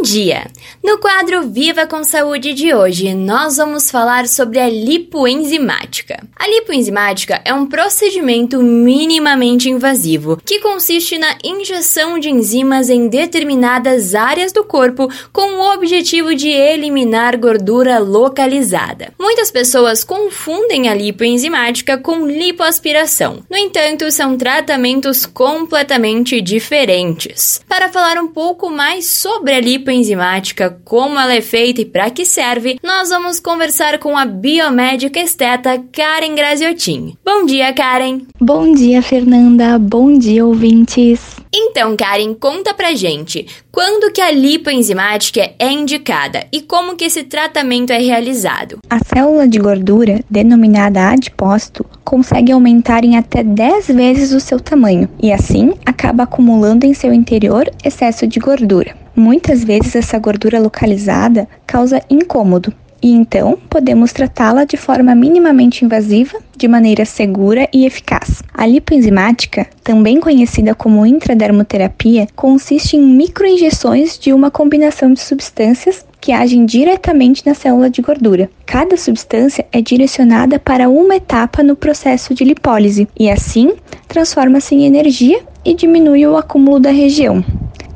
Bom dia! No quadro Viva com Saúde de hoje, nós vamos falar sobre a lipoenzimática. A lipoenzimática é um procedimento minimamente invasivo que consiste na injeção de enzimas em determinadas áreas do corpo com o objetivo de eliminar gordura localizada. Muitas pessoas confundem a lipoenzimática com lipoaspiração. No entanto, são tratamentos completamente diferentes. Para falar um pouco mais sobre a lipoenzimática, como ela é feita e para que serve, nós vamos conversar com a biomédica esteta Karen Graziotin. Bom dia, Karen! Bom dia, Fernanda! Bom dia, ouvintes! Então, Karen, conta pra gente, quando que a lipoenzimática é indicada e como que esse tratamento é realizado? A célula de gordura, denominada adipócito, consegue aumentar em até 10 vezes o seu tamanho e assim acaba acumulando em seu interior excesso de gordura. Muitas vezes essa gordura localizada causa incômodo e então podemos tratá-la de forma minimamente invasiva, de maneira segura e eficaz. A lipoenzimática, também conhecida como intradermoterapia, consiste em microinjeções de uma combinação de substâncias que agem diretamente na célula de gordura. Cada substância é direcionada para uma etapa no processo de lipólise e assim transforma-se em energia e diminui o acúmulo da região.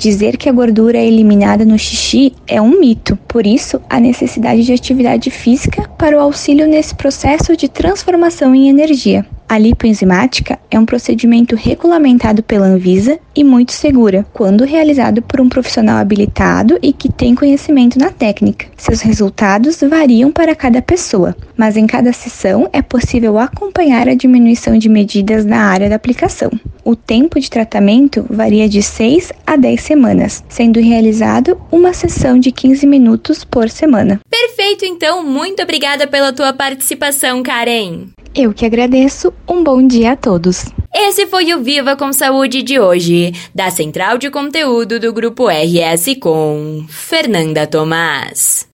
Dizer que a gordura é eliminada no xixi é um mito, por isso, a necessidade de atividade física para o auxílio nesse processo de transformação em energia. A lipoenzimática é um procedimento regulamentado pela Anvisa e muito segura, quando realizado por um profissional habilitado e que tem conhecimento na técnica. Seus resultados variam para cada pessoa, mas em cada sessão é possível acompanhar a diminuição de medidas na área da aplicação. O tempo de tratamento varia de 6 a 10 semanas, sendo realizado uma sessão de 15 minutos por semana. Perfeito, então, muito obrigada pela tua participação, Karen. Eu que agradeço. Um bom dia a todos. Esse foi o Viva com Saúde de hoje, da Central de Conteúdo do Grupo RS com Fernanda Tomás.